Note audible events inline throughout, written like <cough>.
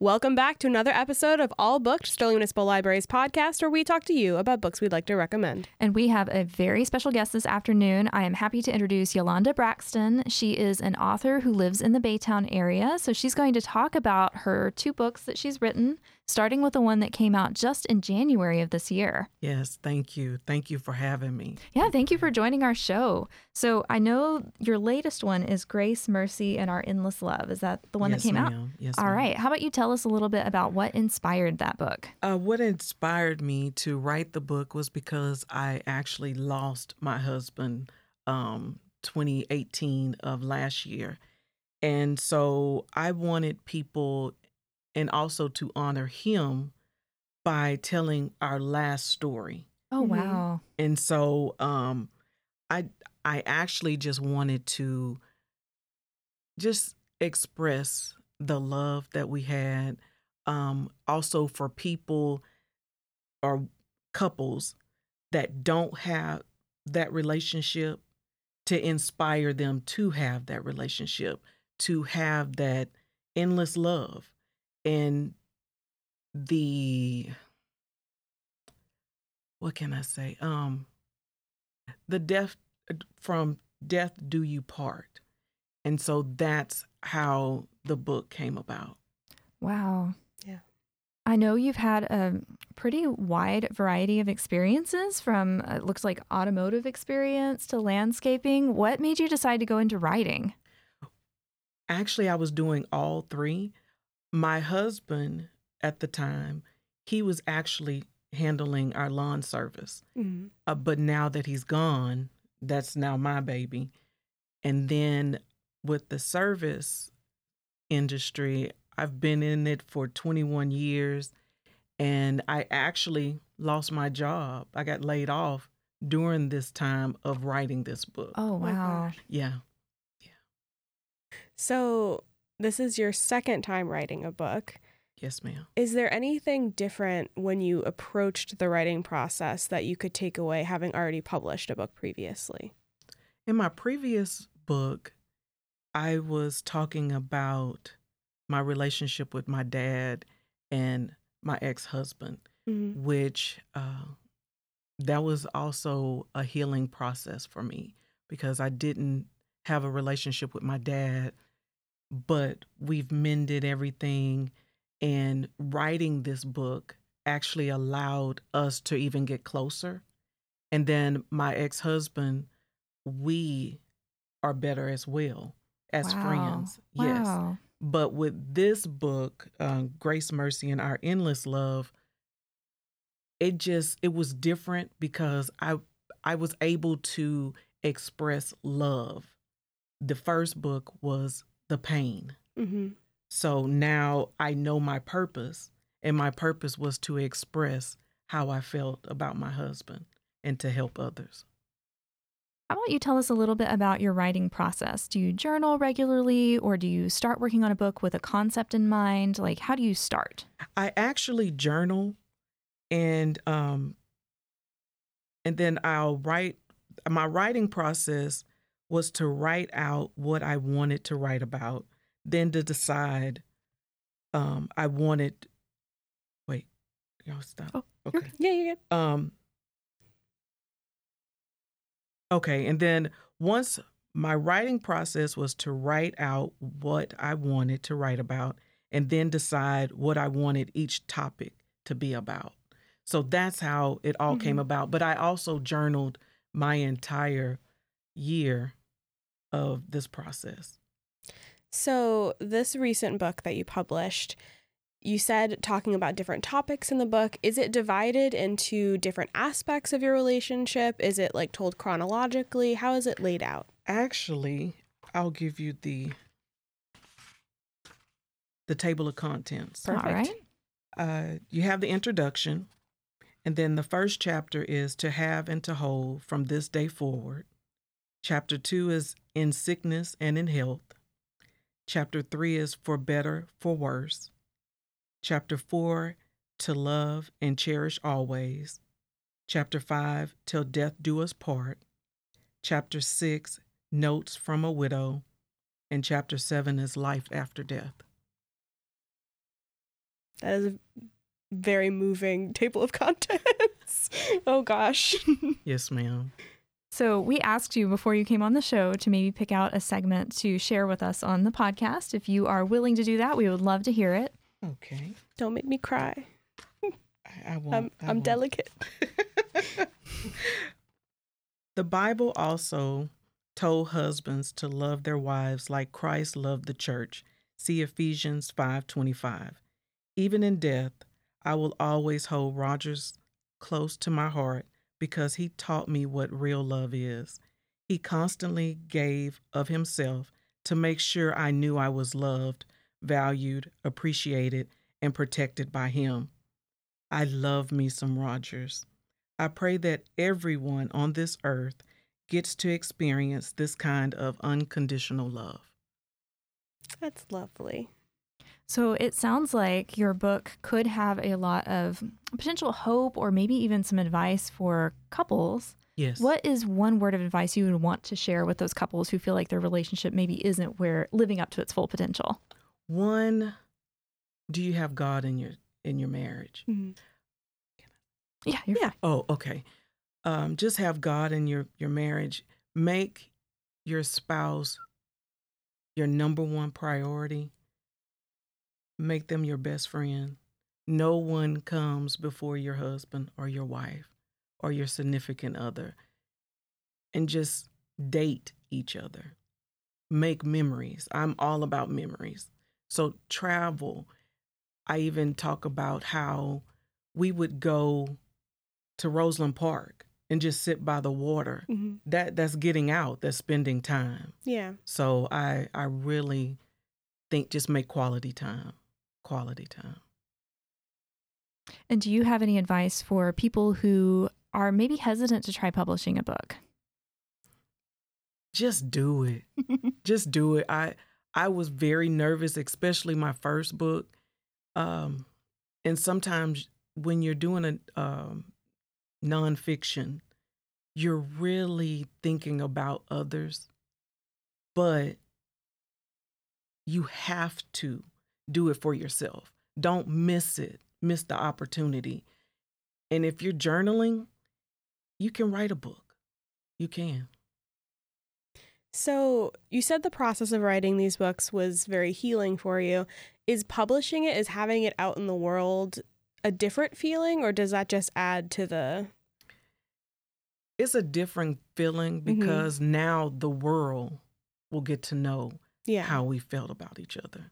Welcome back to another episode of All Booked, Sterling Municipal Library's podcast, where we talk to you about books we'd like to recommend. And we have a very special guest this afternoon. I am happy to introduce Yulanda Braxton. She is an author who lives in the Baytown area. So she's going to talk about her two books that she's written, starting with the one that came out just in January of this year. Yes, thank you. Thank you for having me. Yeah, thank you for joining our show. So I know your latest one is Grace, Mercy, and Our Endless Love. Is that the one yes, that came ma'am. out? Yes. All ma'am. right. How about you tell us a little bit about what inspired that book? Uh, what inspired me to write the book was because I actually lost my husband um, 2018 of last year. And so I wanted people and also to honor him by telling our last story. Oh, Mhm. wow. And so um I I actually just wanted to just express the love that we had um also for people or couples that don't have that relationship to inspire them to have that relationship to have that endless love and the what can I say? Um, the death from death do you part, and so that's how the book came about. Wow. Yeah. I know you've had a pretty wide variety of experiences from uh, it looks like automotive experience to landscaping. What made you decide to go into writing? Actually, I was doing all three. My husband at the time, he was actually handling our lawn service. Mm-hmm. Uh, but now that he's gone, that's now my baby. And then with the service industry, I've been in it for 21 years and I actually lost my job. I got laid off during this time of writing this book. Oh, my wow. Yeah. Yeah. So, this is your second time writing a book. Yes, ma'am. Is there anything different when you approached the writing process that you could take away having already published a book previously? In my previous book, I was talking about my relationship with my dad and my ex husband. Mm-hmm. which uh, that was also a healing process for me because I didn't have a relationship with my dad, but we've mended everything. And writing this book actually allowed us to even get closer. And then my ex husband, we are better as well as Wow. friends. Yes. Wow. But with this book, uh, Grace, Mercy, and Our Endless Love, it just it was different because I I was able to express love. The first book was the pain. Mm-hmm. So now I know my purpose, and my purpose was to express how I felt about my husband and to help others. How about you tell us a little bit about your writing process? Do you journal regularly or do you start working on a book with a concept in mind? Like, how do you start? I actually journal and um and then I'll write my writing process was to write out what I wanted to write about, then to decide um I wanted wait, y'all stop. Oh, okay. Yeah, you're good. Um Okay, and then once my writing process was to write out what I wanted to write about and then decide what I wanted each topic to be about. So that's how it all came about. But I also journaled my entire year of this process. So, this recent book that you published, you said talking about different topics in the book. Is it divided into different aspects of your relationship? Is it like told chronologically? How is it laid out? Actually, I'll give you the the table of contents. Perfect. All right. uh, you have the introduction, and then the first chapter is to have and to hold from this day forward. Chapter two is in sickness and in health. Chapter three is for better, for worse. Chapter four, to love and cherish always. Chapter five, till death do us part. Chapter six, notes from a widow. And chapter seven is life after death. That is a very moving table of <laughs> contents. oh gosh. Yes, ma'am. So, we asked you before you came on the show to maybe pick out a segment to share with us on the podcast. If you are willing to do that, we would love to hear it. Okay. Don't make me cry. I, I won't. I'm, I I'm won't. delicate. <laughs> the Bible also told husbands to love their wives like Christ loved the church. See Ephesians 5:25. Even in death, I will always hold Rogers close to my heart because he taught me what real love is. He constantly gave of himself to make sure I knew I was loved, valued, appreciated, and protected by him. I love me some Rogers. I pray that everyone on this earth gets to experience this kind of unconditional love. That's lovely. So, it sounds like your book could have a lot of potential hope or maybe even some advice for couples. Yes. What is one word of advice you would want to share with those couples who feel like their relationship maybe isn't where living up to its full potential? One, do you have God in your in your marriage? Mhm. Yeah, you're Yeah. Oh, okay. Um, just have God in your your marriage. Make your spouse your number one priority. Make them your best friend. No one comes before your husband or your wife or your significant other. And just date each other. Make memories. I'm all about memories. So travel. I even talk about how we would go to Roseland Park and just sit by the water. Mhm. That that's getting out, that's spending time. Yeah. So I I really think just make quality time. Quality time. And do you have any advice for people who are maybe hesitant to try publishing a book? Just do it. <laughs> just do it. I I was very nervous, especially my first book. Um, and sometimes when you're doing a um, nonfiction, you're really thinking about others, but you have to do it for yourself. Don't miss it. Miss the opportunity. And if you're journaling, you can write a book. You can. So you said the process of writing these books was very healing for you. Is publishing it, is having it out in the world a different feeling, or does that just add to the? it's a different feeling Mhm. because now the world will get to know Yeah. how we felt about each other.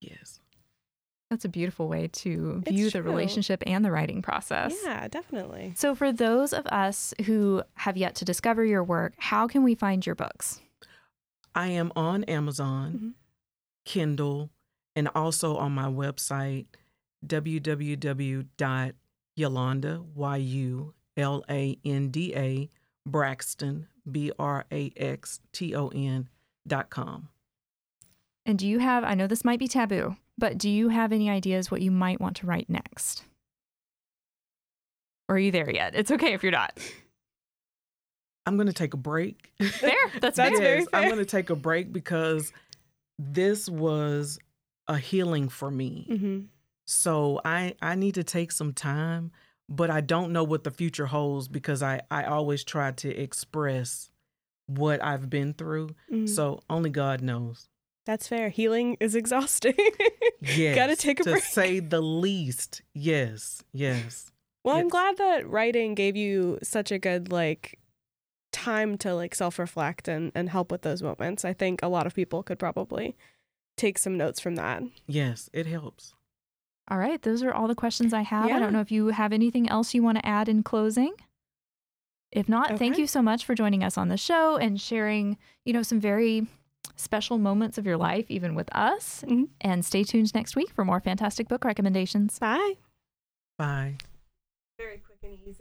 Yes. That's a beautiful way to view the relationship and the writing process. Yeah, definitely. So, for those of us who have yet to discover your work, how can we find your books? I am on Amazon, Mhm. Kindle, and also on my website, www.yulanda, Y-U-L-A-N-D-A, Braxton, B-R-A-X-T-O-N dot com. And do you have, I know this might be taboo, but do you have any ideas what you might want to write next? Or are you there yet? It's okay if you're not. I'm going to take a break. Fair. <laughs> That's, That's fair. very yes, I'm going to take a break because this was a healing for me. hmm So I I need to take some time, but I don't know what the future holds because I I always try to express what I've been through. Mhm. So only God knows. That's fair. Healing is exhausting. <laughs> Yes. Gotta take a to break. say the least. Yes. Yes. Well, I'm glad that writing gave you such a good like time to like self-reflect and and help with those moments. I think a lot of people could probably take some notes from that. Yes. It helps. All right. Those are all the questions I have. I don't know if you have anything else you want to add in closing. If not, thank you so much for joining us on the show and sharing, you know, some very special moments of your life, even with us. Mhm. And stay tuned next week for more fantastic book recommendations. Bye. Bye. Very quick and easy.